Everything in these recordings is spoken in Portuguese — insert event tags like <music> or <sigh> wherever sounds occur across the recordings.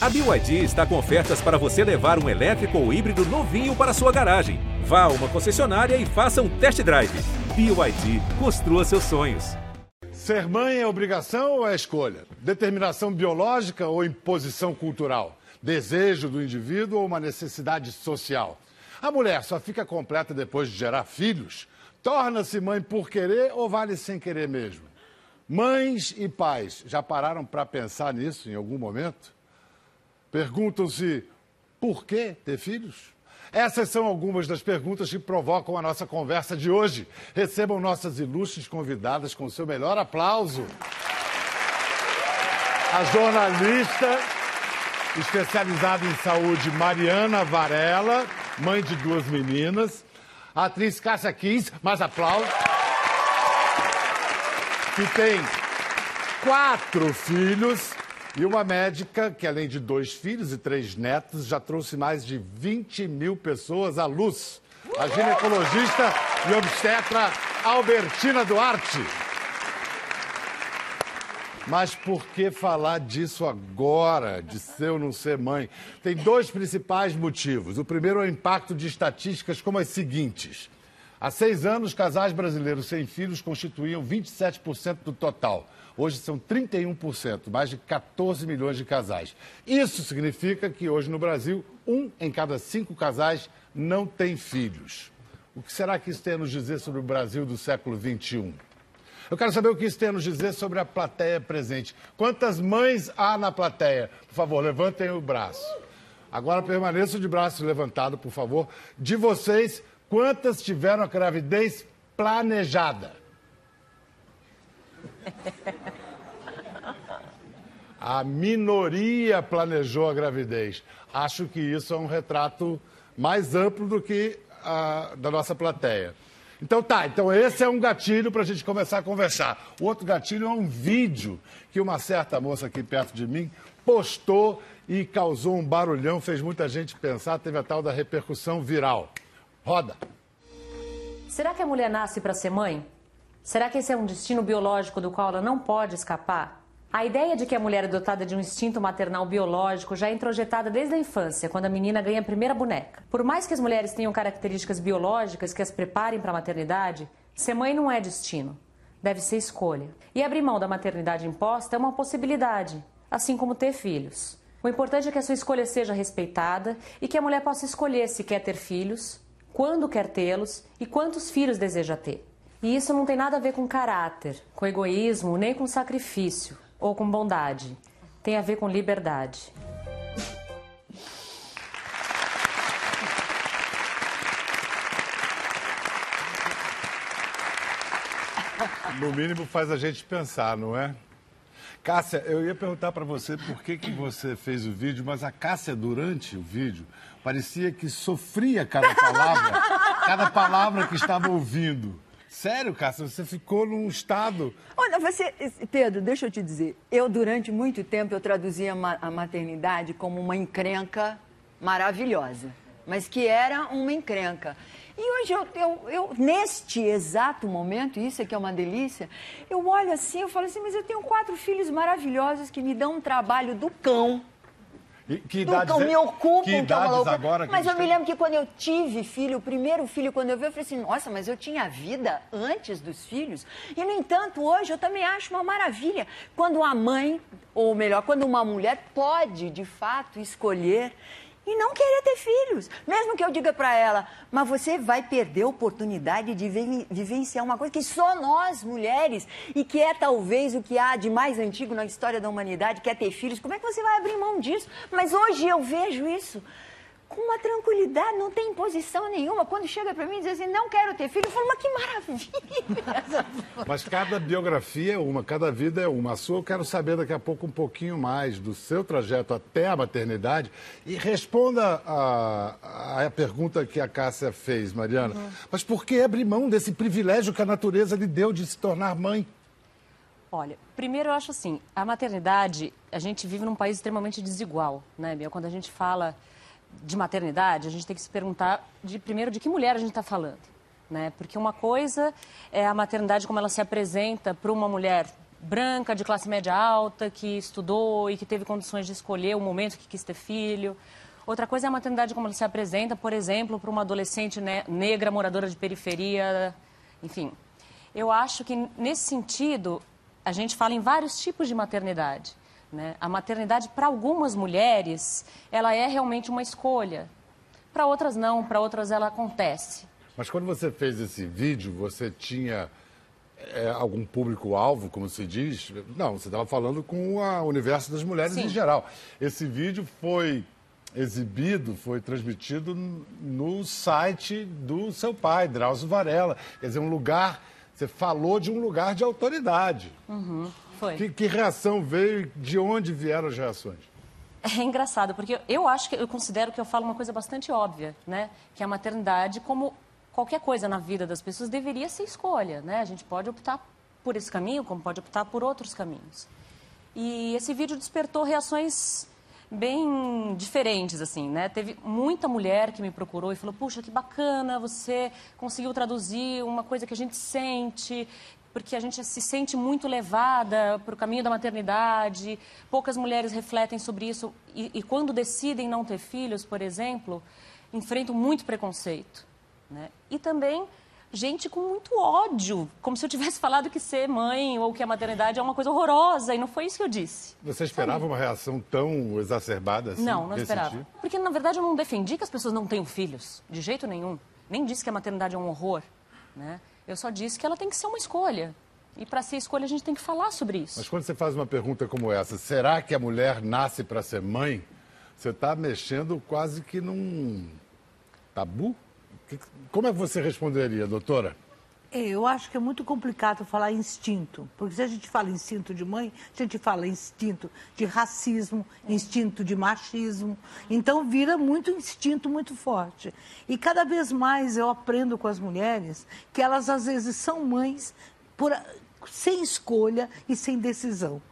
A BYD está com ofertas para você levar um elétrico ou híbrido novinho para sua garagem. Vá a uma concessionária e faça um test drive. BYD, construa seus sonhos. Ser mãe é obrigação ou é escolha? Determinação biológica ou imposição cultural? Desejo do indivíduo ou uma necessidade social? A mulher só fica completa depois de gerar filhos? Torna-se mãe por querer ou vale sem querer mesmo? Mães e pais já pararam para pensar nisso em algum momento? Perguntam-se por que ter filhos? Essas são algumas das perguntas que provocam a nossa conversa de hoje. Recebam nossas ilustres convidadas com seu melhor aplauso. A jornalista especializada em saúde Mariana Varela, mãe de duas meninas. A atriz Cássia Kiss, mais aplausos. Que tem quatro filhos e uma médica que, além de dois filhos e três netos, já trouxe mais de 20 mil pessoas à luz. A ginecologista e obstetra Albertina Duarte. Mas por que falar disso agora, de ser ou não ser mãe? Tem dois principais motivos. O primeiro é o impacto de estatísticas como as seguintes. Há seis anos, casais brasileiros sem filhos constituíam 27% do total. Hoje são 31%, mais de 14 milhões de casais. Isso significa que hoje no Brasil, um em cada cinco casais não tem filhos. O que será que isso tem a nos dizer sobre o Brasil do século XXI? Eu quero saber o que isso tem a nos dizer sobre a plateia presente. Quantas mães há na plateia? Por favor, levantem o braço. Agora permaneçam de braço levantado, por favor. De vocês, quantas tiveram a gravidez planejada? A minoria planejou a gravidez. Acho que isso é um retrato mais amplo do que a, da nossa plateia. Então tá, então esse é um gatilho para a gente começar a conversar. O outro gatilho é um vídeo que uma certa moça aqui perto de mim postou e causou um barulhão, fez muita gente pensar, teve a tal da repercussão viral. Roda. Será que a mulher nasce para ser mãe? Será que esse é um destino biológico do qual ela não pode escapar? A ideia de que a mulher é dotada de um instinto maternal biológico já é introjetada desde a infância, quando a menina ganha a primeira boneca. Por mais que as mulheres tenham características biológicas que as preparem para a maternidade, ser mãe não é destino, deve ser escolha. E abrir mão da maternidade imposta é uma possibilidade, assim como ter filhos. O importante é que a sua escolha seja respeitada e que a mulher possa escolher se quer ter filhos, quando quer tê-los e quantos filhos deseja ter. E isso não tem nada a ver com caráter, com egoísmo, nem com sacrifício ou com bondade. Tem a ver com liberdade. No mínimo faz a gente pensar, não é? Cássia, eu ia perguntar para você por que, que você fez o vídeo, mas a Cássia, durante o vídeo, parecia que sofria cada palavra, cada palavra que estava ouvindo. Sério, Cássia, você ficou num estado. Olha, você. Pedro, deixa eu te dizer. Eu, durante muito tempo, eu traduzia a maternidade como uma encrenca maravilhosa, mas que era uma encrenca. E hoje, eu, eu, eu, neste exato momento, isso aqui é uma delícia, eu olho assim, eu falo assim, mas eu tenho quatro filhos maravilhosos que me dão um trabalho do cão. Que idades, então, me ocupam, que que é agora que Mas eu me lembro que quando eu tive filho, o primeiro filho, quando eu vi, eu falei assim, nossa, mas eu tinha vida antes dos filhos. E, no entanto, hoje eu também acho uma maravilha quando a mãe, ou melhor, quando uma mulher pode, de fato, escolher e não querer ter filhos. Mesmo que eu diga para ela, mas você vai perder a oportunidade de vivenciar uma coisa que só nós, mulheres, e que é talvez o que há de mais antigo na história da humanidade, que é ter filhos. Como é que você vai abrir mão disso? Mas hoje eu vejo isso com uma tranquilidade, não tem imposição nenhuma. Quando chega para mim e diz assim, não quero ter filho, eu falo, mas que maravilha! Mas cada biografia é uma, cada vida é uma. A sua eu quero saber daqui a pouco um pouquinho mais do seu trajeto até a maternidade. E responda a, a pergunta que a Cássia fez, Mariana. Uhum. Mas por que abrir mão desse privilégio que a natureza lhe deu de se tornar mãe? Olha, primeiro eu acho assim, a maternidade, a gente vive num país extremamente desigual, né, Bia? Quando a gente fala de maternidade, a gente tem que se perguntar, de, primeiro, de que mulher a gente está falando. Né? Porque uma coisa é a maternidade como ela se apresenta para uma mulher branca, de classe média alta, que estudou e que teve condições de escolher o momento que quis ter filho. Outra coisa é a maternidade como ela se apresenta, por exemplo, para uma adolescente negra, moradora de periferia, enfim. Eu acho que, nesse sentido, a gente fala em vários tipos de maternidade. Né? A maternidade, para algumas mulheres, ela é realmente uma escolha. Para outras, não. Para outras, ela acontece. Mas quando você fez esse vídeo, você tinha é, algum público-alvo, como se diz? Não, você estava falando com o universo das mulheres Sim. em geral. Esse vídeo foi exibido, foi transmitido no site do seu pai, Drauzio Varela. Quer dizer, um lugar. Você falou de um lugar de autoridade. Uhum, foi. Que, que reação veio? De onde vieram as reações? É engraçado, porque eu acho que eu considero que eu falo uma coisa bastante óbvia, né? Que a maternidade, como qualquer coisa na vida das pessoas deveria ser escolha, né? A gente pode optar por esse caminho, como pode optar por outros caminhos. E esse vídeo despertou reações bem diferentes, assim, né? Teve muita mulher que me procurou e falou, puxa, que bacana, você conseguiu traduzir uma coisa que a gente sente, porque a gente se sente muito levada para o caminho da maternidade. Poucas mulheres refletem sobre isso e, e quando decidem não ter filhos, por exemplo, enfrentam muito preconceito. Né? E também gente com muito ódio, como se eu tivesse <laughs> falado que ser mãe ou que a maternidade é uma coisa horrorosa, e não foi isso que eu disse. Você esperava uma reação tão exacerbada assim? Não, não esperava. Sentido? Porque, na verdade, eu não defendi que as pessoas não tenham filhos, de jeito nenhum. Nem disse que a maternidade é um horror. Né? Eu só disse que ela tem que ser uma escolha. E para ser escolha, a gente tem que falar sobre isso. Mas quando você faz uma pergunta como essa, será que a mulher nasce para ser mãe? Você está mexendo quase que num tabu? Como é que você responderia, doutora? É, eu acho que é muito complicado falar instinto, porque se a gente fala instinto de mãe, a gente fala instinto de racismo, instinto de machismo, então vira muito instinto muito forte. E cada vez mais eu aprendo com as mulheres que elas às vezes são mães por, sem escolha e sem decisão.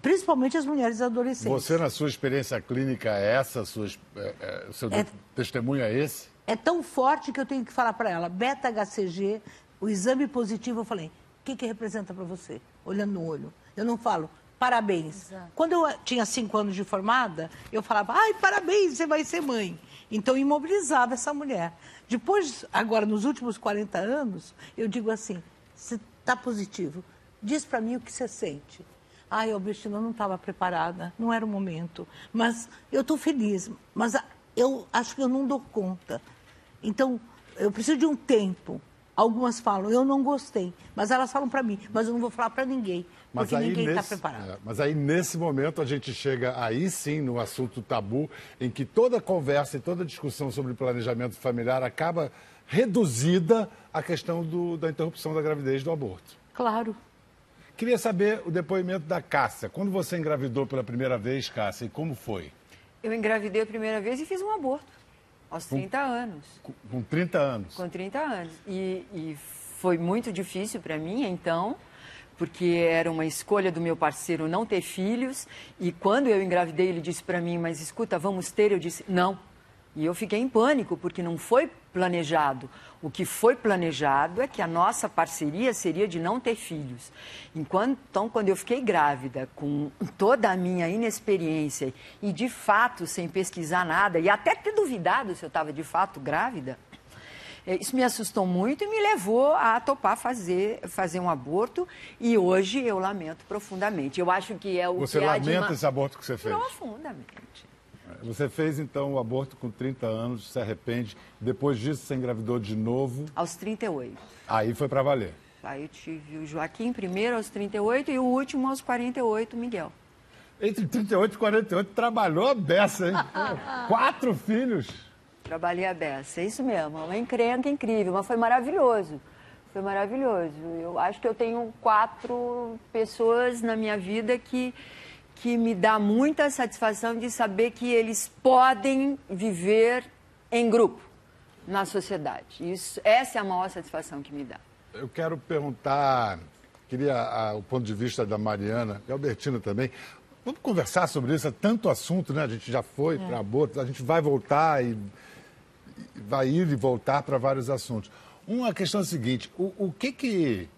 Principalmente as mulheres adolescentes. Você, na sua experiência clínica, é essa, sua, é, é, seu é, testemunho é esse? é tão forte que eu tenho que falar para ela, beta-HCG, o exame positivo, eu falei, o que, que representa para você? Olhando no olho. Eu não falo, parabéns. Exato. Quando eu tinha cinco anos de formada, eu falava, ai, parabéns, você vai ser mãe. Então, imobilizava essa mulher. Depois, agora, nos últimos 40 anos, eu digo assim, você está positivo, diz para mim o que você sente. Ai, Albertina, eu não estava preparada, não era o momento. Mas eu estou feliz. Mas eu acho que eu não dou conta. Então, eu preciso de um tempo. Algumas falam, eu não gostei, mas elas falam para mim, mas eu não vou falar para ninguém, mas porque ninguém está preparado. É, mas aí, nesse momento, a gente chega aí sim no assunto tabu, em que toda conversa e toda discussão sobre planejamento familiar acaba reduzida à questão do, da interrupção da gravidez do aborto. Claro. Queria saber o depoimento da Cássia. Quando você engravidou pela primeira vez, Cássia, e como foi? Eu engravidei a primeira vez e fiz um aborto. Aos 30 com, anos. Com 30 anos? Com 30 anos. E, e foi muito difícil para mim, então, porque era uma escolha do meu parceiro não ter filhos. E quando eu engravidei, ele disse para mim: Mas escuta, vamos ter? Eu disse: Não. E eu fiquei em pânico, porque não foi planejado. O que foi planejado é que a nossa parceria seria de não ter filhos. Enquanto, então, quando eu fiquei grávida, com toda a minha inexperiência e de fato sem pesquisar nada, e até ter duvidado se eu estava de fato grávida, eh, isso me assustou muito e me levou a topar fazer, fazer um aborto. E hoje eu lamento profundamente. Eu acho que é o Você que lamenta uma... esse aborto que você fez? Profundamente. Você fez então o aborto com 30 anos, se arrepende. Depois disso, você engravidou de novo? Aos 38. Aí foi para valer. Aí eu tive o Joaquim primeiro aos 38 e o último aos 48, Miguel. Entre 38 e 48 trabalhou a beça, hein? <laughs> Quatro filhos. Trabalhei a beça, é isso mesmo. Uma encrenca incrível, mas foi maravilhoso. Foi maravilhoso. Eu acho que eu tenho quatro pessoas na minha vida que que me dá muita satisfação de saber que eles podem viver em grupo na sociedade. Isso, essa é a maior satisfação que me dá. Eu quero perguntar, queria a, o ponto de vista da Mariana e Albertina também. Vamos conversar sobre isso, é tanto assunto, né? A gente já foi é. para aborto, a gente vai voltar e, vai ir e voltar para vários assuntos. Uma questão é a seguinte, o, o que que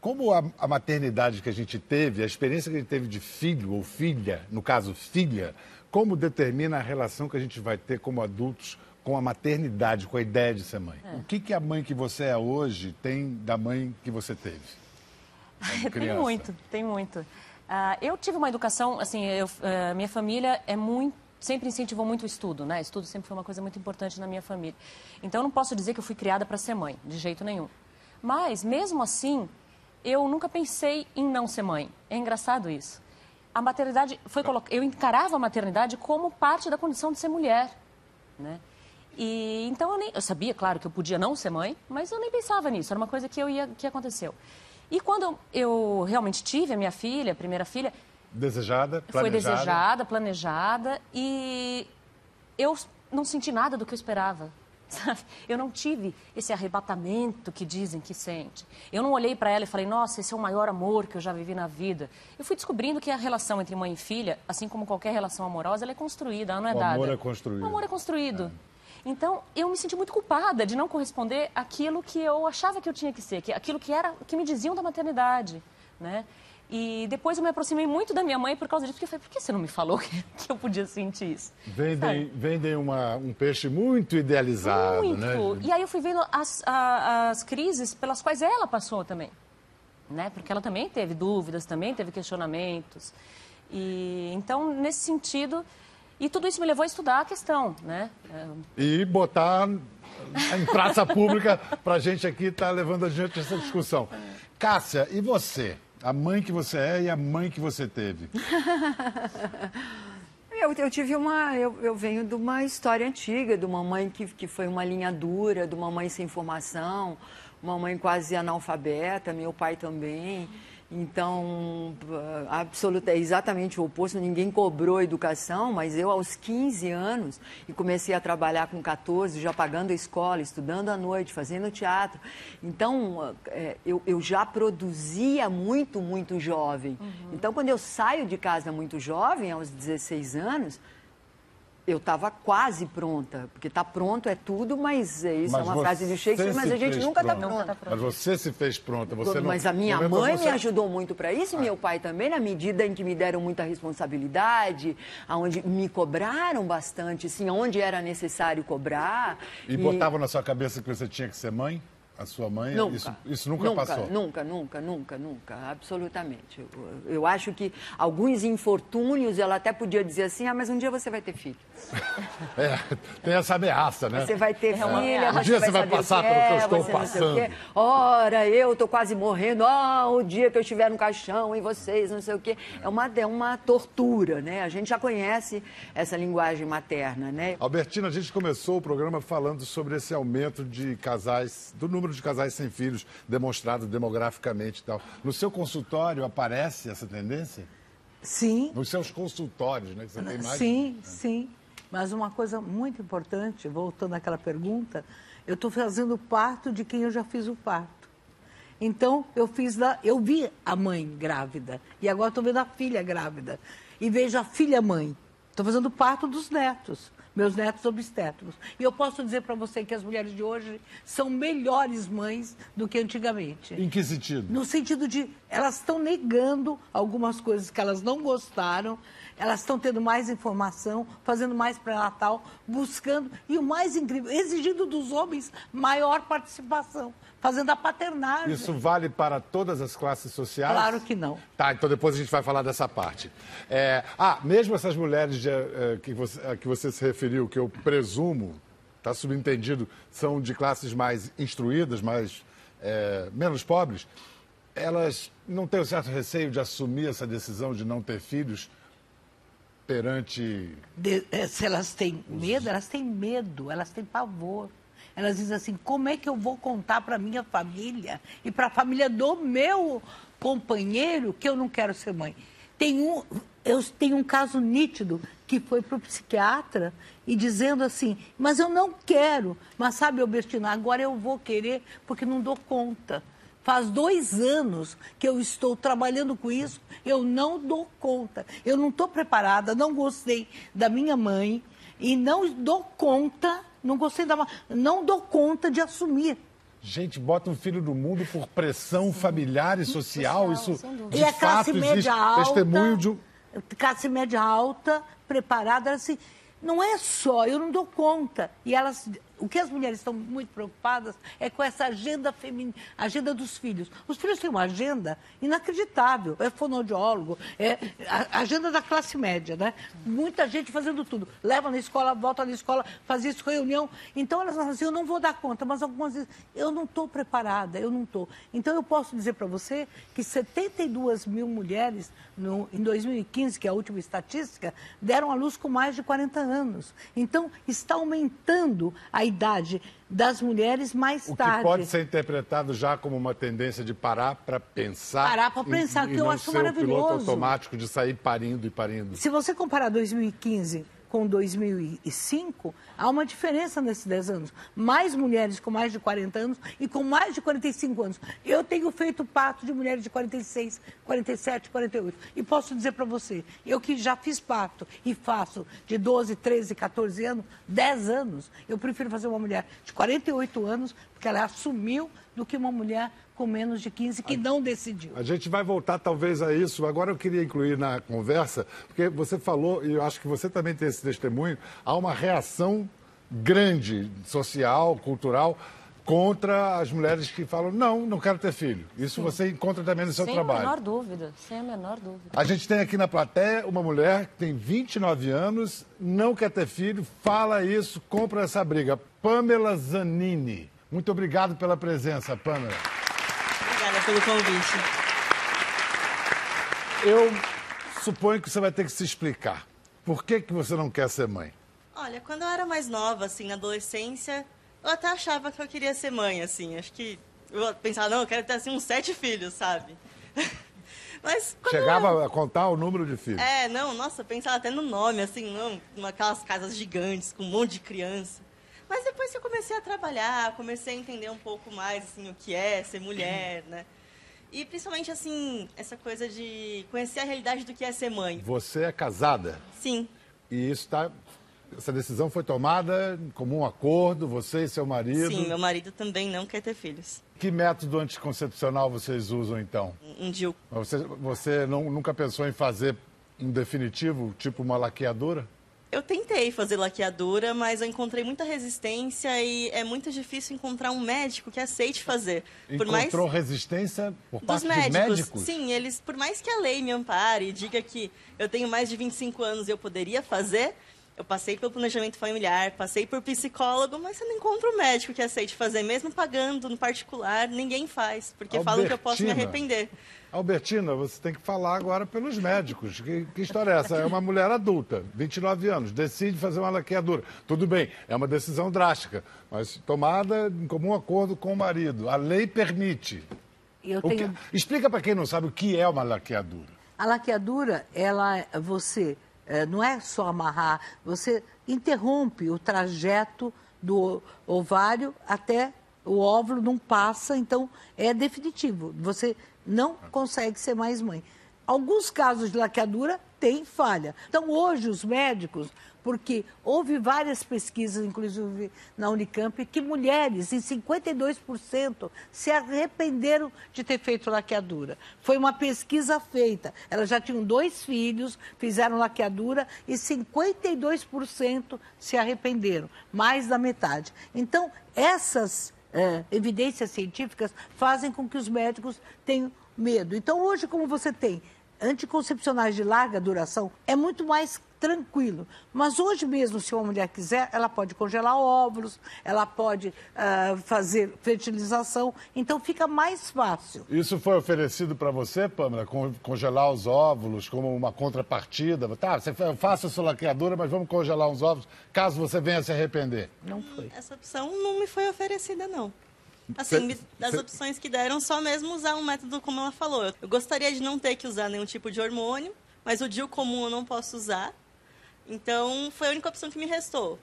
como a, a, maternidade que a gente teve, a experiência que a gente teve de filho ou filha, no caso filha, como determina a relação que a gente vai ter como adultos com a maternidade, com a ideia de ser mãe? É. O que, que a mãe que você é hoje tem da mãe que você teve? <laughs> tem muito, tem muito. Uh, eu tive uma educação, assim, eu, uh, minha família é muito sempre incentivou muito o estudo, né? Estudo sempre foi uma coisa muito importante na minha família. Então, eu não posso dizer que eu fui criada para ser mãe, de jeito nenhum. Mas, mesmo assim, eu nunca pensei em não ser mãe. É engraçado isso. A maternidade foi colocada. Eu encarava a maternidade como parte da condição de ser mulher, né? E então eu nem eu sabia, claro, que eu podia não ser mãe, mas eu nem pensava nisso. Era uma coisa que eu ia que aconteceu. E quando eu realmente tive a minha filha, a primeira filha, desejada, planejada. Foi desejada, planejada e eu não senti nada do que eu esperava. Sabe? Eu não tive esse arrebatamento que dizem que sente. Eu não olhei para ela e falei, nossa, esse é o maior amor que eu já vivi na vida. Eu fui descobrindo que a relação entre mãe e filha, assim como qualquer relação amorosa, ela é construída, ela não é o dada. O amor é construído. O amor é construído. É. Então, eu me senti muito culpada de não corresponder àquilo que eu achava que eu tinha que ser, que, aquilo que era, que me diziam da maternidade, né? E depois eu me aproximei muito da minha mãe por causa disso, porque eu falei, por que você não me falou <laughs> que, eu podia sentir isso? Vendem, vendem uma, um peixe muito idealizado, muito. né? E aí eu fui vendo as, a, as crises pelas quais ela passou também, né? Porque ela também teve dúvidas, também teve questionamentos. E então, nesse sentido, e tudo isso me levou a estudar a questão, né? E botar em praça pública para a gente aqui estar tá levando adiante essa discussão. Cássia, e você? A mãe que você é e a mãe que você teve. <laughs> eu, eu, tive uma. Eu, eu, venho de uma história antiga, de uma mãe que, que foi uma linha dura, de uma mãe sem formação, uma mãe quase analfabeta, meu pai também. Então, absoluta, é exatamente o oposto, ninguém cobrou educação, mas eu aos 15 anos e comecei a trabalhar com 14, já pagando a escola, estudando à noite, fazendo teatro. Então, é, eu, eu já produzia muito, muito jovem. Uhum. Então, quando eu saio de casa muito jovem, aos 16 anos, eu estava quase pronta, porque está pronto é tudo, mas é isso mas é uma frase de Shakespeare, mas a gente nunca está pronta. Tá mas você se fez pronta, você Mas a minha mãe você... me ajudou muito para isso, e ah. meu pai também, na medida em que me deram muita responsabilidade, aonde me cobraram bastante, sim, onde era necessário cobrar. E, e... botavam na sua cabeça que você tinha que ser mãe? A sua mãe? Nunca. Isso, isso nunca, nunca, passou? Nunca, nunca, nunca, nunca. Absolutamente. Eu, eu, acho que alguns infortúnios, ela até podia dizer assim, ah, mas um dia você vai ter filho. <laughs> É, tem essa ameaça, né? Você vai ter é filha, Um dia você vai, passar pelo que eu estou passando. Ora, eu estou quase morrendo. Oh, o dia que eu estiver no caixão e vocês, não sei o quê. É uma, é uma tortura, né? A gente já conhece essa linguagem materna, né? Albertina, a gente começou o programa falando sobre esse aumento de casais, do número número de casais sem filhos demonstrado demograficamente e tal. No seu consultório aparece essa tendência? Sim. Nos seus consultórios, né? Que você tem mais. Sim, né? sim. Mas uma coisa muito importante, voltando àquela pergunta, eu estou fazendo parto de quem eu já fiz o parto. Então, eu fiz da, eu vi a mãe grávida e agora estou vendo a filha grávida e vejo a filha mãe. Estou fazendo parto dos netos meus netos obstétricos. E eu posso dizer para você que as mulheres de hoje são melhores mães do que antigamente. Em que sentido? No sentido de elas estão negando algumas coisas que elas não gostaram, elas estão tendo mais informação, fazendo mais pré-natal, buscando, e o mais incrível, exigindo dos homens maior participação fazendo a paternagem. Isso vale para todas as classes sociais? Claro que não. Tá, então depois a gente vai falar dessa parte. É, ah, mesmo essas mulheres de, é, que, você, a que você se referiu, que eu presumo, está subentendido, são de classes mais instruídas, mais, é, menos pobres, elas não têm um certo receio de assumir essa decisão de não ter filhos perante... De, é, se elas têm medo, elas têm medo, elas têm pavor. Elas dizem assim: como é que eu vou contar para minha família e para a família do meu companheiro que eu não quero ser mãe? Tem um, eu tenho um caso nítido que foi para o psiquiatra e dizendo assim: mas eu não quero, mas sabe, Albertina, agora eu vou querer porque não dou conta. Faz dois anos que eu estou trabalhando com isso, eu não dou conta. Eu não estou preparada, não gostei da minha mãe e não dou conta não gostei da. Não dou conta de assumir. Gente, bota um filho no mundo por pressão familiar e social. social, Isso de E a classe fato média alta. Testemunho de um. Classe média alta, preparada, assim. Não é só, eu não dou conta. E elas. O que as mulheres estão muito preocupadas é com essa agenda feminina, agenda dos filhos. Os filhos têm uma agenda inacreditável. É fonoaudiólogo, é a agenda da classe média, né? Muita gente fazendo tudo. Leva na escola, volta na escola, faz isso, reunião. Então elas falam assim, eu não vou dar conta, mas algumas vezes eu não estou preparada, eu não estou. Então eu posso dizer para você que 72 mil mulheres no, em 2015, que é a última estatística, deram à luz com mais de 40 anos. Então está aumentando a idade das mulheres mais O que tarde. pode ser interpretado já como uma tendência de parar para pensar. Parar pra e- pensar, e, que eu não acho ser o piloto maravilhoso. automático de sair parindo e parindo. Se você comparar 2015 com 2005, há uma diferença nesses 10 anos. Mais mulheres com mais de 40 anos e com mais de 45 anos. Eu tenho feito parto de mulheres de 46, 47, 48. E posso dizer para você, eu que já fiz parto e faço de 12, 13, 14 anos, 10 anos, eu prefiro fazer uma mulher de 48 anos, porque ela assumiu, do que uma mulher com menos de 15 que não decidiu. A gente vai voltar talvez a isso. Agora eu queria incluir na conversa, porque você falou, e eu acho que você também tem esse testemunho, há uma reação grande, social, cultural, contra as mulheres que falam, não, não quero ter filho. Isso você encontra também no seu Sem trabalho. a menor dúvida, sem a menor dúvida. A gente tem aqui na plateia uma mulher que tem 29 anos, não quer ter filho, fala isso, compra essa briga. Pamela Zanini. Muito obrigado pela presença, Pamela. Obrigada pelo convite. Eu suponho que você vai ter que se explicar. Por que, que você não quer ser mãe? Olha, quando eu era mais nova, assim, na adolescência, eu até achava que eu queria ser mãe, assim. Acho que eu pensava, não, eu quero ter, assim, uns sete filhos, sabe? <laughs> Mas quando eu- Chegava a contar o número de filhos. É, não, nossa, eu pensava até no nome, assim, não, naquelas casas gigantes, com um monte de criança. Mas depois que eu comecei a trabalhar, comecei a entender um pouco mais, assim, o que é ser mulher, né? E principalmente, assim, essa coisa de conhecer a realidade do que é ser mãe. Você é casada Sim, e isso tá, essa decisão foi tomada em comum acordo, você e seu marido. sim, meu marido também não quer ter filhos. Que método anticoncepcional vocês usam então? Um DIU. Você, você não- nunca pensou em fazer um definitivo, tipo uma laqueadura? Eu tentei fazer laqueadura, mas eu encontrei muita resistência e é muito difícil encontrar um médico que aceite fazer. Por mais Encontrou resistência por dos parte médicos. de médicos? Sim, eles, por mais que a lei me ampare e diga que eu tenho mais de 25 anos e eu poderia fazer, eu passei pelo planejamento familiar, passei por psicólogo, mas você não encontra um médico que aceite fazer, mesmo pagando no particular, ninguém faz, porque falam que eu posso me arrepender. Albertina, você tem que falar agora pelos médicos. Que, que história é essa? É uma mulher adulta, 29 anos, decide fazer uma laqueadura. Tudo bem, é uma decisão drástica, mas tomada em comum acordo com o marido. A lei permite. Eu O que- tenho... Explica para quem não sabe o que é uma laqueadura. A laqueadura, ela, você eh, não é só amarrar, você interrompe o trajeto do ovário até o óvulo, não passa, então é definitivo. Você não consegue ser mais mãe. Alguns casos de laqueadura têm falha. Então, hoje, os médicos, porque houve várias pesquisas, inclusive na Unicamp, que mulheres, em 52%, se arrependeram de ter feito laqueadura. Foi uma pesquisa feita. Elas já tinham dois filhos, fizeram laqueadura e 52% se arrependeram, mais da metade. Então, essas eh, evidências científicas fazem com que os médicos tenham medo. Então, hoje, como você tem anticoncepcionais de larga duração, é muito mais tranquilo. Mas hoje mesmo, se uma mulher quiser, ela pode congelar óvulos, ela pode ah, fazer fertilização, então fica mais fácil. Isso foi oferecido para você, Pamela, con- congelar os óvulos como uma contrapartida? Tá, você fa- faça a sua laqueadura, mas vamos congelar os óvulos, caso você venha se arrepender. Não foi. Essa opção não me foi oferecida, não. Assim, das cê- opções que deram, só mesmo usar um método como ela falou. Eu- gostaria de não ter que usar nenhum tipo de hormônio, mas o DIU comum eu não posso usar. Então, foi a única opção que me restou.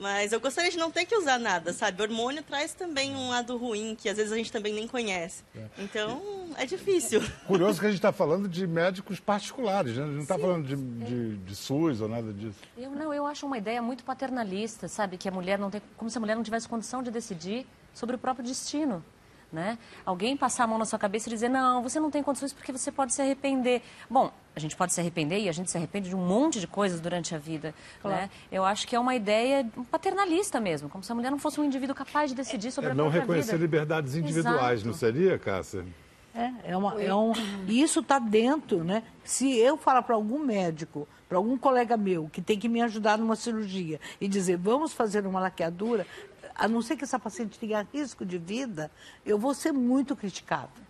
Mas eu gostaria de não ter que usar nada, sabe? Hormônio traz também um lado ruim, que às vezes a gente também nem conhece. Então, é difícil. <laughs> Curioso que a gente está falando de médicos particulares, né? A gente não está falando de, de, de SUS ou nada disso. Eu não, eu acho uma ideia muito paternalista, sabe? Que a mulher não tem, como se a mulher não tivesse condição de decidir sobre o próprio destino. Né? Alguém passar a mão na sua cabeça e dizer, não, você não tem condições porque você pode se arrepender. Bom, a gente pode se arrepender e a gente se arrepende de um monte de coisas durante a vida. Claro. Né? Eu acho que é uma ideia paternalista mesmo, como se a mulher não fosse um indivíduo capaz de decidir sobre é, a não própria reconhecer vida. liberdades individuais, Exato. não seria, Cássia? É, é, uma, é um, e isso está dentro, né? Se eu falar para algum médico, para algum colega meu que tem que me ajudar numa cirurgia e dizer vamos fazer uma laqueadura, a não ser que essa paciente tenha risco de vida, eu vou ser muito criticada.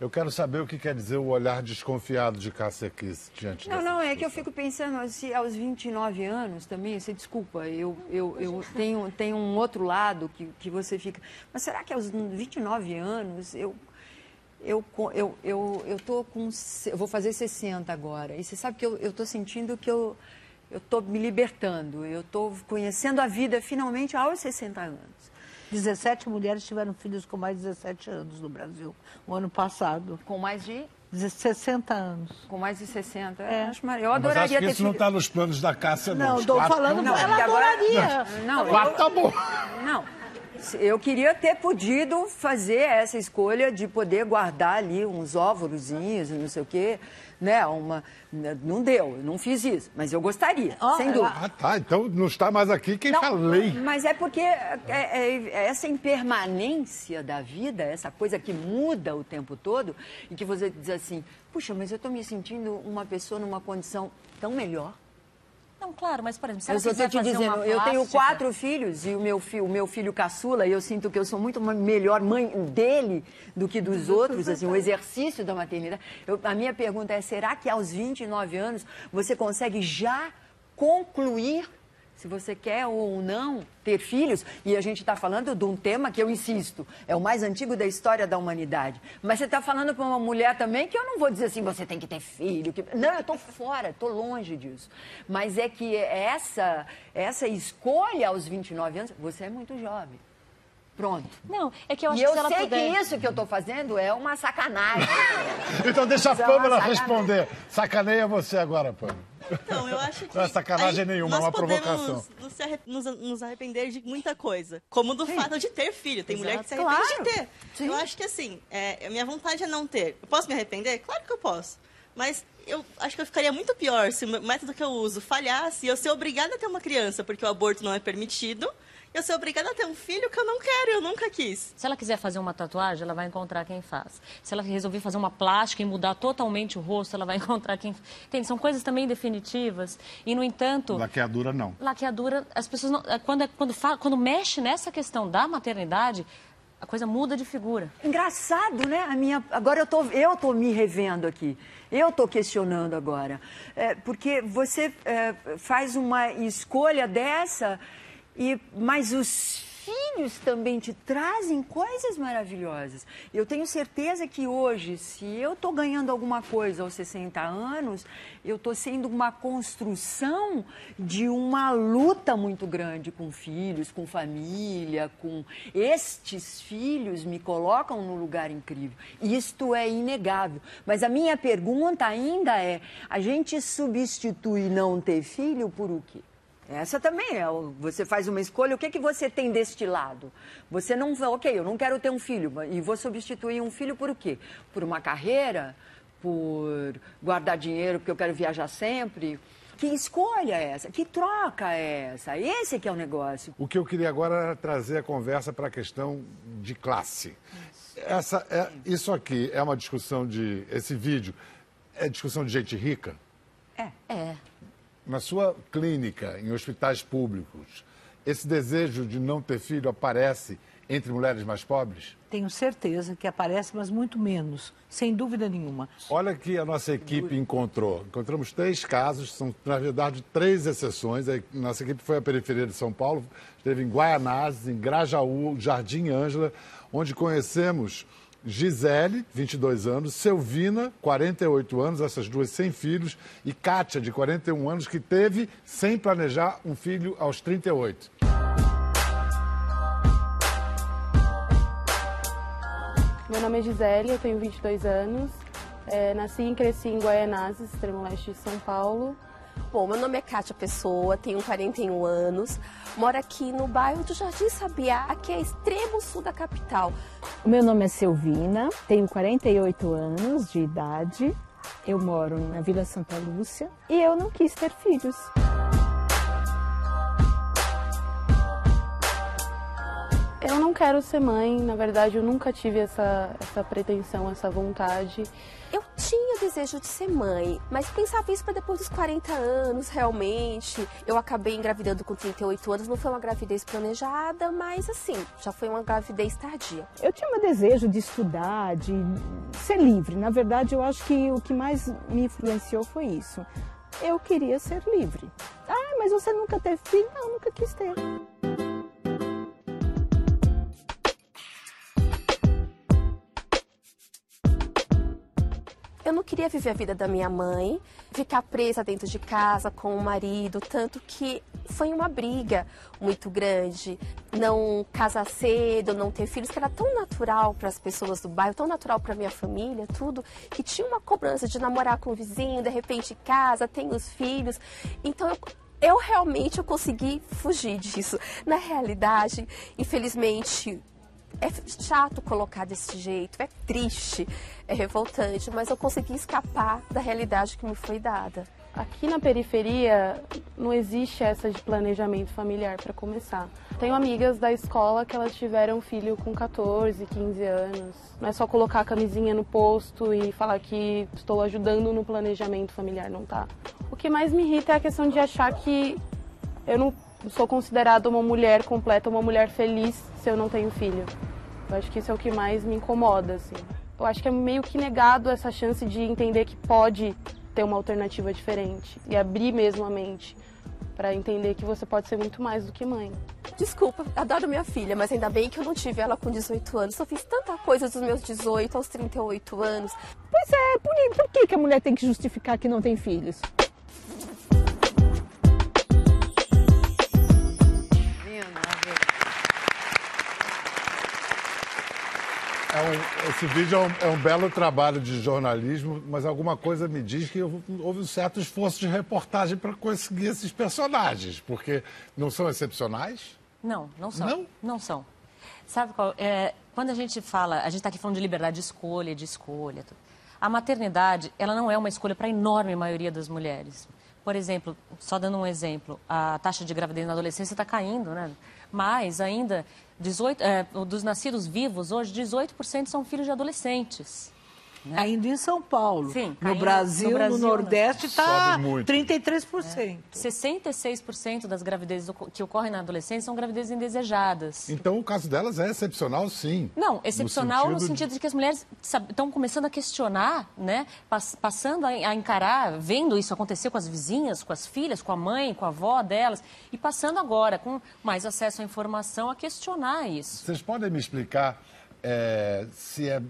Eu quero saber o que quer dizer o olhar desconfiado de Cássia Kiss diante Não, não, é que eu fico pensando, se aos 29 anos também, você desculpa, eu, eu, eu tenho, tenho um outro lado que, que você fica. Mas será que aos 29 anos eu. Eu, eu, eu, eu tô com. Eu vou fazer 60 agora. E você sabe que eu, eu tô sentindo que eu. Eu tô me libertando. Eu tô conhecendo a vida finalmente aos 60 anos. 17 mulheres tiveram filhos com mais de 17 anos no Brasil, o ano passado. Com mais de. 60 anos. Com mais de 60. É. Acho mar- eu Mas adoraria acho que ter isso não filho- está nos planos da Cássia, não. Não, estou falando, Não, ela agora- adoraria. Não, Quatro eu- tá bom. Não. Eu queria ter podido fazer essa escolha de poder guardar ali uns óvulozinhos, não sei o quê, né? Uma, não deu, eu não fiz isso, mas eu gostaria, sem dúvida. Ah, tá. Então não está mais aqui quem Não, falei. Mas é porque é- é essa impermanência da vida, essa coisa que muda o tempo todo, e que você diz assim, puxa, mas eu estou me sentindo uma pessoa numa condição tão melhor. Não, claro, mas, por exemplo, se Eu ela quiser estou te fazer dizendo, uma eu tenho plástica- quatro filhos e o meu, fi, o meu filho caçula, e eu sinto que eu sou muito melhor mãe dele do que dos outros, assim, o exercício da maternidade. Eu- a minha pergunta é, será que aos 29 anos você consegue já concluir se você quer ou não ter filhos? E a gente está falando de um tema que eu insisto, é o mais antigo da história da humanidade. Mas você está falando para uma mulher também que eu não vou dizer assim, você tem que ter filho. que- Não, eu estou fora, estou longe disso. Mas é que essa, essa escolha aos 29 anos, você é muito jovem. Pronto. Não, é que eu acho e que eu se ela sei puder... que isso que eu estou fazendo é uma sacanagem. <laughs> Então deixa a é Pâmela sacanagem. responder. Sacaneia você agora, Pâmela. Então, eu acho que. Não é sacanagem aí nenhuma, é uma provocação. Nos, arre- nos, nos arrepender de muita coisa. Como do fato de ter filho. Tem mulher que se Exato. arrepende Claro. de ter. Sim. Eu acho que assim, é, a minha vontade é não ter. Eu posso me arrepender? Claro que eu posso. Mas eu acho que eu ficaria muito pior se o método que eu uso falhasse e eu ser obrigada a ter uma criança porque o aborto não é permitido. Eu ser obrigada a ter um filho que eu não quero, eu nunca quis. Se ela quiser fazer uma tatuagem, ela vai encontrar quem faz. Se ela resolver fazer uma plástica e mudar totalmente o rosto, ela vai <laughs> encontrar quem. Entende? São coisas também definitivas. E, no entanto, Laqueadura não. laqueadura, as pessoas não. é, Quando, é- quando, fala, quando mexe nessa questão da maternidade, a coisa muda de figura. Engraçado, né? A minha, agora eu tô, eu tô me revendo aqui. Eu tô questionando agora. É, porque você é, faz uma escolha dessa, e, mas os filhos também te trazem coisas maravilhosas. Eu tenho certeza que hoje, se eu estou ganhando alguma coisa aos 60 anos, eu estou sendo uma construção de uma luta muito grande com filhos, com família, com estes filhos me colocam num lugar incrível. Isto é inegável. Mas a minha pergunta ainda é: a gente substitui não ter filho por o quê? Essa também é. o- Você faz uma escolha, o que, que você tem deste lado? Você não. Ok, eu não quero ter um filho, e vou substituir um filho por o quê? Por uma carreira? Por guardar dinheiro porque eu quero viajar sempre? Que escolha é essa? Que troca é essa? Esse que é o negócio. O que eu queria agora era trazer a conversa para a questão de classe. Essa, é, isso aqui é uma discussão de. Esse vídeo é discussão de gente rica? É. É. Na sua clínica, em hospitais públicos, esse desejo de não ter filho aparece entre mulheres mais pobres? Tenho certeza que aparece, mas muito menos, sem dúvida nenhuma. Olha que a nossa equipe encontrou. Encontramos três casos, são, na verdade, três exceções. A nossa equipe foi à periferia de São Paulo, esteve em Guaianazes, em Grajaú, Jardim Ângela, onde conhecemos Gisele, 22 anos, Selvina, 48 anos, essas duas sem filhos, e Kátia, de 41 anos, que teve, sem planejar, um filho aos 38. Meu nome é Gisele, eu tenho 22 anos. É, nasci e cresci em Guaianazes, extremo leste de São Paulo. Bom, meu nome é Kátia Pessoa, tenho 41 anos, moro aqui no bairro do Jardim Sabiá, que é extremo sul da capital. Meu nome é Silvina, tenho 48 anos de idade, eu moro na Vila Santa Lúcia e eu não quis ter filhos. Eu não quero ser mãe, na verdade eu nunca tive essa, essa pretensão, essa vontade. Eu tinha desejo de ser mãe, mas pensava isso para depois dos 40 anos, realmente. Eu acabei engravidando com 38 anos, não foi uma gravidez planejada, mas assim, já foi uma gravidez tardia. Eu tinha um desejo de estudar, de ser livre. Na verdade, eu acho que o que mais me influenciou foi isso. Eu queria ser livre. Ah, mas você nunca teve filho? Não, nunca quis ter. Eu não queria viver a vida da minha mãe, ficar presa dentro de casa com o marido, tanto que foi uma briga muito grande. Não casar cedo, não ter filhos, que era tão natural para as pessoas do bairro, tão natural para minha família, tudo, que tinha uma cobrança de namorar com o vizinho, de repente casa, tem os filhos. Então eu eu realmente eu consegui fugir disso. Na realidade, infelizmente, é chato colocar desse jeito, é triste, é revoltante, mas eu consegui escapar da realidade que me foi dada. Aqui na periferia não existe essa de planejamento familiar para começar. Tenho amigas da escola que elas tiveram filho com 14, 15 anos. Não é só colocar a camisinha no posto e falar que estou ajudando no planejamento familiar, não tá. O que mais me irrita é a questão de achar que eu não sou considerada uma mulher completa, uma mulher feliz se eu não tenho filho. Eu acho que isso é o que mais me incomoda, assim. Eu acho que é meio que negado essa chance de entender que pode ter uma alternativa diferente e abrir mesmo a mente para entender que você pode ser muito mais do que mãe. Desculpa, adoro minha filha, mas ainda bem que eu não tive ela com 18 anos. Eu fiz tanta coisa dos meus 18 aos 38 anos. Pois é, por, por que, que a mulher tem que justificar que não tem filhos? Esse vídeo é um, é um, belo trabalho de jornalismo, mas alguma coisa me diz que houve um certo esforço de reportagem para conseguir esses personagens, porque não são excepcionais? Não, não são. Não? Não são. Sabe qual? É, quando a gente fala, a gente está aqui falando de liberdade de escolha, de escolha. Tudo. A maternidade, ela não é uma escolha para a enorme maioria das mulheres. Por exemplo, só dando um exemplo, a taxa de gravidez na adolescência está caindo, né? Mas ainda 18, é, dos nascidos vivos hoje, 18% são filhos de adolescentes. Né? Ainda em São Paulo. Sim, no, Brasil, no Brasil, no Nordeste, está 33%. É. 66% das gravidezes que ocorrem na adolescência são gravidezes indesejadas. Então, o caso delas é excepcional, sim. Não, excepcional no sentido, no sentido de... de... que as mulheres estão começando a questionar, né? passando a, a encarar, vendo isso acontecer com as vizinhas, com as filhas, com a mãe, com a avó delas, e passando agora, com mais acesso à informação, a questionar isso. Vocês podem me explicar é, se é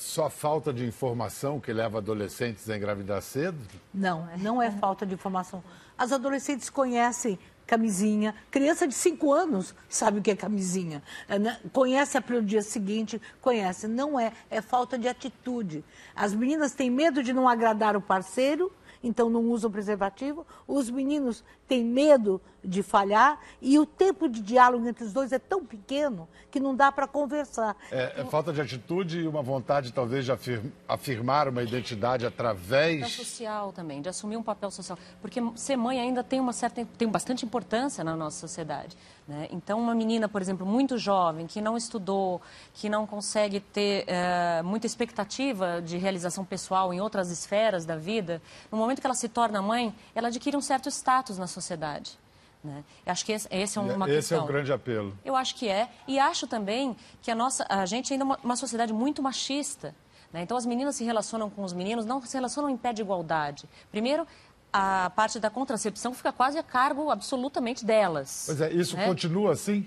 só falta de informação que leva adolescentes a engravidar cedo? Não, não é falta de informação. As adolescentes conhecem camisinha. Criança de 5 anos sabe o que é camisinha. É, né? Conhece a pelo dia seguinte, conhece. Não é, é falta de atitude. As meninas têm medo de não agradar o parceiro, então não usam preservativo. Os meninos têm medo de falhar e o tempo de diálogo entre os dois é tão pequeno que não dá para conversar. É, é, falta de atitude e uma vontade talvez de afir afirmar uma identidade através... Da social também, de assumir um papel social. Porque ser mãe ainda tem uma certa, tem bastante importância na nossa sociedade. Né? Então, uma menina, por exemplo, muito jovem, que não estudou, que não consegue ter é, muita expectativa de realização pessoal em outras esferas da vida, no momento que ela se torna mãe, ela adquire um certo status na sociedade. Né? Eu acho que esse, esse é uma esse questão. é um grande apelo. Eu acho que é. E acho também que a, nossa, a gente ainda é uma, uma sociedade muito machista. Né? Então, as meninas se relacionam com os meninos, não se relacionam em pé de igualdade. Primeiro, a parte da contracepção fica quase a cargo absolutamente delas. Pois é, isso né? continua assim?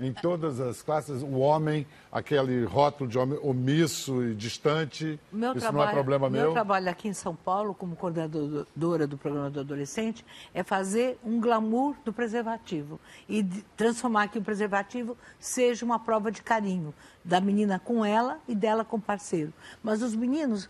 em todas as classes, o homem, aquele rótulo de homem omisso e distante, Meu isso trabalho, não é problema meu? trabalho aqui em São Paulo, como coordenadora do programa do adolescente, é fazer um glamour do preservativo e transformar que o preservativo seja uma prova de carinho da menina com ela e dela com o parceiro. Mas os meninos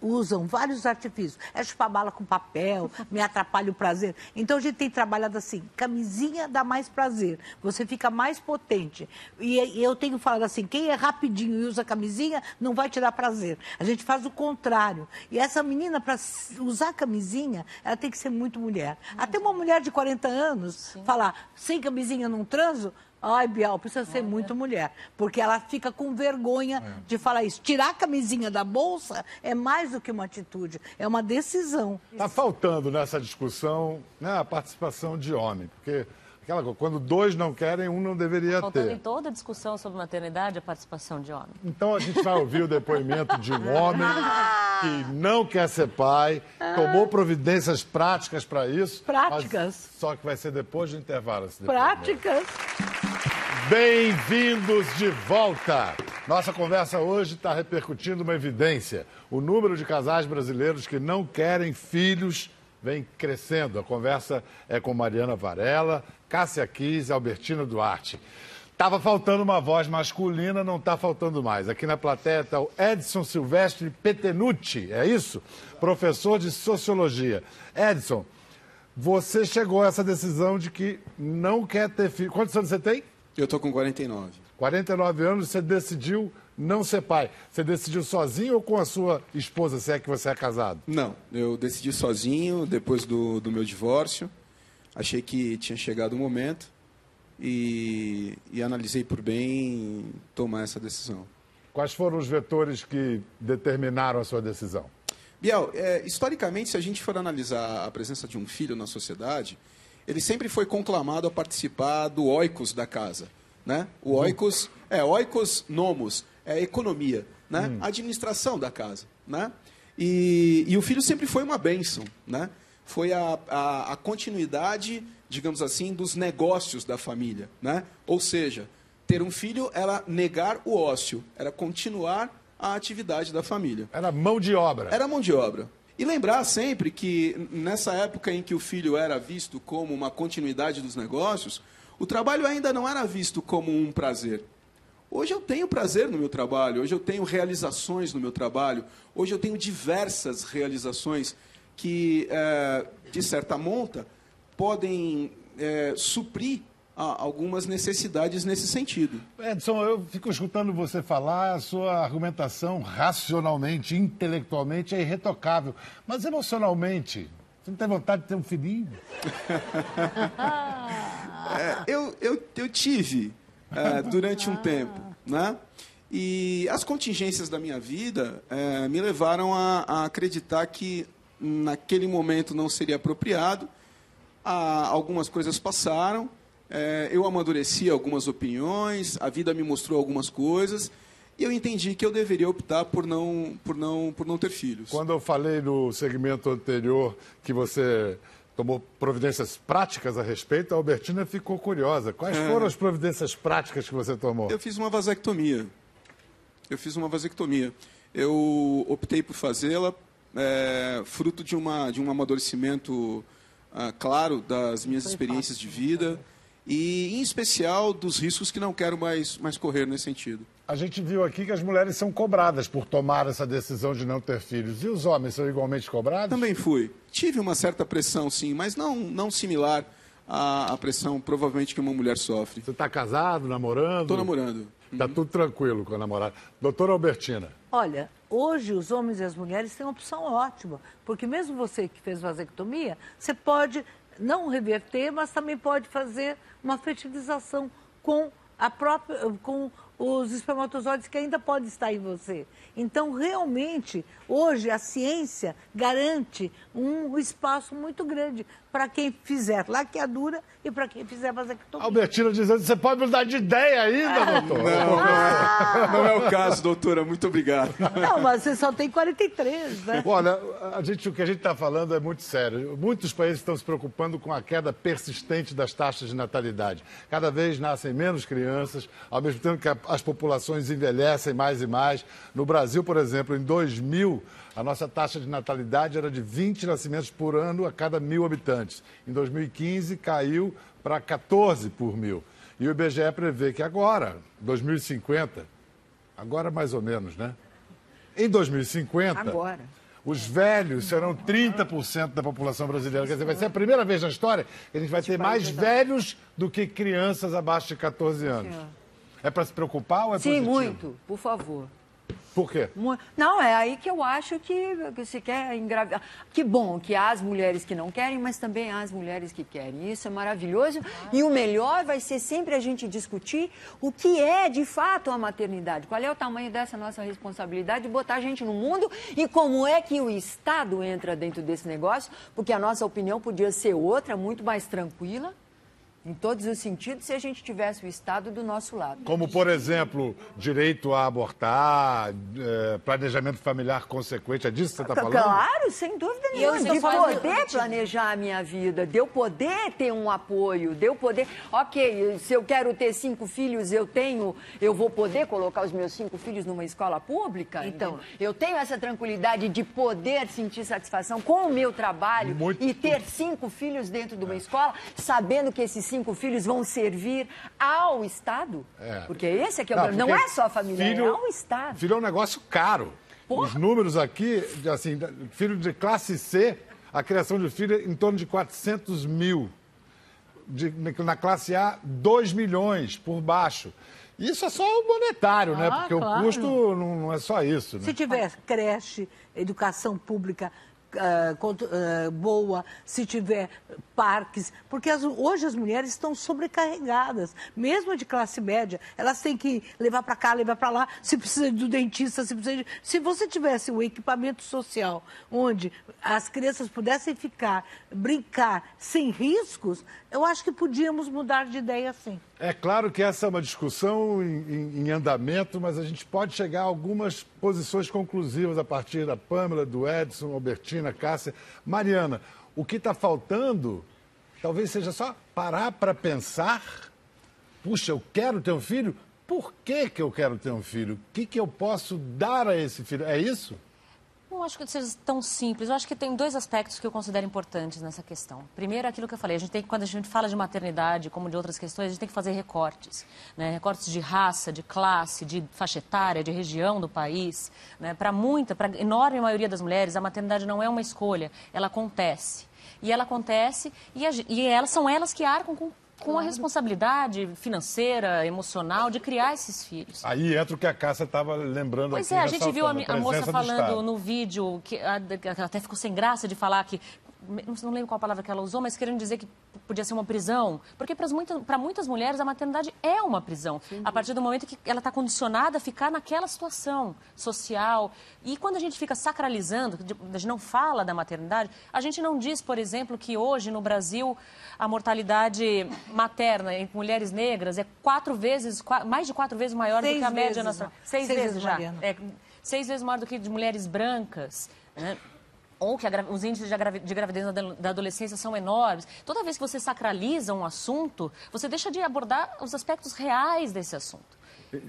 usam vários artifícios. É chupar bala com papel, <laughs> me atrapalha o prazer. Então a gente tem trabalhado assim, camisinha dá mais prazer, você fica mais potente. E eu tenho falado assim, quem é rapidinho e usa camisinha não vai te dar prazer. A gente faz o contrário. E essa menina, para usar camisinha, ela tem que ser muito mulher. Até uma mulher de 40 anos falar, sem camisinha não transo, Ai, Bial, precisa ser muito mulher, porque ela fica com vergonha de falar isso. Tirar a camisinha da bolsa é mais do que uma atitude, é uma decisão. Está faltando nessa discussão né, a participação de homem, porque aquela coisa, quando dois não querem, um não deveria Faltando em ter. toda a discussão sobre maternidade a participação de homem. Então a gente vai ouvir o depoimento de um homem <laughs> que não quer ser pai, tomou providências práticas para isso. Práticas. mas Só que vai ser depois do intervalo. esse. Práticas. Bem-vindos de volta! Nossa conversa hoje está repercutindo uma evidência. O número de casais brasileiros que não querem filhos vem crescendo. A conversa é com Mariana Varela, Cássia Kiss Albertina Duarte. Estava faltando uma voz masculina, não está faltando mais. Aqui na plateia está o Edson Silvestre Petenucci, é isso? Professor de Sociologia. Edson, você chegou a essa decisão de que não quer ter filho. Quantos anos você tem? Eu tô com 49. 49 anos, você decidiu não ser pai. Você decidiu sozinho ou com a sua esposa, se é que você é casado? Não, eu decidi sozinho depois do, do meu divórcio. Achei que tinha chegado o momento e, e analisei por bem tomar essa decisão. Quais foram os vetores que determinaram a sua decisão? Biel, é, historicamente, se a gente for analisar a presença de um filho na sociedade, ele sempre foi conclamado a participar do oikos da casa. Né? O oikos é oikos nomos, é economia, né? a administração da casa. Né? E, e o filho sempre foi uma bênção. Né? Foi a, a, a continuidade, digamos assim, dos negócios da família. Né? Ou seja, ter um filho era negar o ócio, era continuar a atividade da família. Era mão de obra. Era mão de obra. E lembrar sempre que nessa época em que o filho era visto como uma continuidade dos negócios, o trabalho ainda não era visto como um prazer. Hoje eu tenho prazer no meu trabalho, hoje eu tenho realizações no meu trabalho, hoje eu tenho diversas realizações que, eh, de certa monta, podem eh, suprir ah, algumas necessidades nesse sentido. Edson, eu fico escutando você falar, a sua argumentação racionalmente, intelectualmente é irretocável. Mas emocionalmente, você não tem vontade de ter um filhinho? <laughs> É, eu, eu, eu tive é, durante um tempo, né? E as contingências da minha vida é, me levaram a, a acreditar que naquele momento não seria apropriado. Ah, algumas coisas passaram, é, eu amadureci algumas opiniões, a vida me mostrou algumas coisas e eu entendi que eu deveria optar por não, por não, por não ter filhos. Quando eu falei no segmento anterior que você tomou providências práticas a respeito, a Albertina ficou curiosa. Quais É. foram as providências práticas que você tomou? Eu fiz uma vasectomia. Eu fiz uma vasectomia. Eu optei por fazê-la é, fruto de, uma, de um amadurecimento ah, claro das minhas experiências de vida e, em especial, dos riscos que não quero mais, mais correr nesse sentido. A gente viu aqui que as mulheres são cobradas por tomar essa decisão de não ter filhos. E os homens são igualmente cobrados? Também fui. Tive uma certa pressão, sim, mas não, não similar à, à pressão provavelmente que uma mulher sofre. Você está casado, namorando? Estou namorando. Está tudo tranquilo com a namorada. Doutora Albertina, Olha, hoje os homens e as mulheres têm uma opção ótima, porque mesmo você que fez vasectomia, você pode não reverter, mas também pode fazer uma fertilização com a própria, com os espermatozoides que ainda podem estar em você. Então, realmente, hoje a ciência garante um espaço muito grande para quem fizer laqueadura e para quem fizer vasectomia. Albertina dizendo, você pode mudar de ideia ainda, doutor? Não, não é, não é o caso, doutora. Muito obrigado. Não, mas você só tem 43, né? Olha, a gente, o que a gente está falando é muito sério. Muitos países estão se preocupando com a queda persistente das taxas de natalidade. Cada vez nascem menos crianças, ao mesmo tempo que a- as populações envelhecem mais e mais. No Brasil, por exemplo, em 2000, a nossa taxa de natalidade era de 20 nascimentos por ano a cada mil habitantes. Em 2015, caiu para 14 por mil. E o IBGE prevê que agora, 2050, agora mais ou menos, né? Em 2050, Agora. os velhos serão 30% da população brasileira. Quer dizer, vai ser a primeira vez na história que a gente vai ter mais velhos do que crianças abaixo de 14 anos. É para se preocupar ou é Sim, positivo? muito, por favor. Por quê? Não, é aí que eu acho que, que se quer engravidar. Que bom que há as mulheres que não querem, mas também há as mulheres que querem. Isso é maravilhoso. E o melhor vai ser sempre a gente discutir o que é de fato a maternidade. Qual é o tamanho dessa nossa responsabilidade de botar a gente no mundo e como é que o Estado entra dentro desse negócio, porque a nossa opinião podia ser outra, muito mais tranquila. Em todos os sentidos, se a gente tivesse o Estado do nosso lado. Como, por exemplo, direito a abortar, eh, planejamento familiar consequente. É disso que você está falando? Claro, sem dúvida E eu nenhuma. De falando- poder planejar a minha vida, de eu poder ter um apoio, de eu poder. Ok, se eu quero ter cinco filhos, eu tenho, eu vou poder colocar os meus cinco filhos numa escola pública. Então, eu tenho essa tranquilidade de poder sentir satisfação com o meu trabalho Muito- e ter cinco filhos dentro de uma escola, sabendo que esses cinco filhos vão servir ao Estado. É. Porque esse é que é o não, porque é só a família, é ao Estado. Filho é um negócio caro. Os números aqui, assim, filho de classe C, a criação de filho é em torno de 400 mil. De- na classe A, 2 milhões por baixo. Isso é só o monetário, né? Ah, Porque claro. o custo não, não é só isso. Né? Se tiver creche, educação pública ah, boa, se tiver parques, porque as- hoje as mulheres estão sobrecarregadas, mesmo de classe média, elas têm que levar para cá, levar para lá, se precisa do dentista, se precisa de... Se você tivesse um equipamento social onde as crianças pudessem ficar, brincar sem riscos, eu acho que podíamos mudar de ideia sim. É claro que essa é uma discussão em, em- em andamento, mas a gente pode chegar a algumas posições conclusivas a partir da Pâmela, do Edson, Albertina, Cássia. Mariana, o que está faltando talvez seja só parar para pensar. Puxa, eu quero ter um filho? Por que, que eu quero ter um filho? O que, que eu posso dar a esse filho? É isso? Acho que seja tão simples. Eu acho que tem dois aspectos que eu considero importantes nessa questão. Primeiro, aquilo que eu falei, a gente tem quando a gente fala de maternidade, como de outras questões, a gente tem que fazer recortes. Né? Recortes de raça, de classe, de faixa etária, de região do país. Né? Para muita, para a enorme maioria das mulheres, a maternidade não é uma escolha, ela acontece. E ela acontece e, a e elas são elas que arcam com, com a responsabilidade financeira, emocional de criar esses filhos. Aí entra o que a Cássia estava lembrando Pois aqui. é, a gente viu a, a moça falando no vídeo, que a- que até ficou sem graça de falar que. Não, lembro qual palavra que ela usou, mas querendo dizer que podia ser uma prisão. Porque para muitas, muitas mulheres a maternidade é uma prisão. A partir do momento que ela está condicionada a ficar naquela situação social. E quando a gente fica sacralizando, a gente não fala da maternidade, a gente não diz, por exemplo, que hoje no Brasil a mortalidade materna em mulheres negras é quatro vezes, mais de quatro vezes maior do Seis que a média vezes, nacional. Seis, Seis vezes, vezes, já. É, seis vezes maior do que de mulheres brancas, né? Ou que a os índices de, gravidez da adolescência são enormes. Toda vez que você sacraliza um assunto, você deixa de abordar os aspectos reais desse assunto.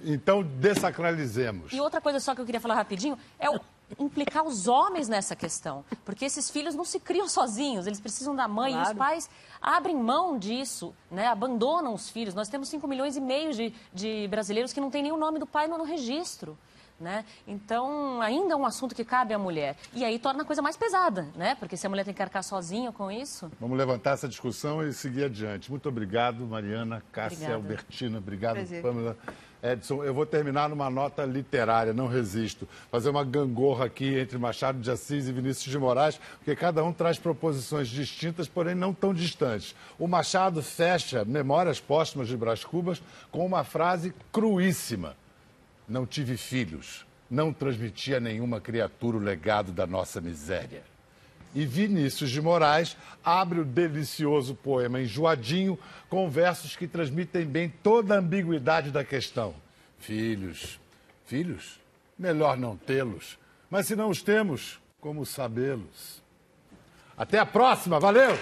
Então, desacralizemos. E outra coisa só que eu queria falar rapidinho é o implicar os homens nessa questão. Porque esses filhos não se criam sozinhos, eles precisam da mãe. E os pais abrem mão disso, né? abandonam os filhos. Nós temos 5 milhões e meio de, de brasileiros que não têm nem o nome do pai no, no registro. Né? Então, ainda é um assunto que cabe à mulher. E aí torna a coisa mais pesada, né? Porque se a mulher tem que arcar sozinha com isso. Vamos levantar essa discussão e seguir adiante. Muito obrigado, Mariana, Cássia, Obrigada. Albertina. Obrigado, Prazer. Pamela. Edson, eu vou terminar numa nota literária, não resisto. Fazer uma gangorra aqui entre Machado de Assis e Vinícius de Moraes, porque cada um traz proposições distintas, porém não tão distantes. O Machado fecha Memórias Póstumas de Brás Cubas com uma frase cruíssima. Não tive filhos, não transmiti a nenhuma criatura o legado da nossa miséria. E Vinícius de Moraes abre o delicioso poema Enjoadinho com versos que transmitem bem toda a ambiguidade da questão. Filhos, filhos? Melhor não tê-los. Mas se não os temos, como sabê-los? Até a próxima, valeu!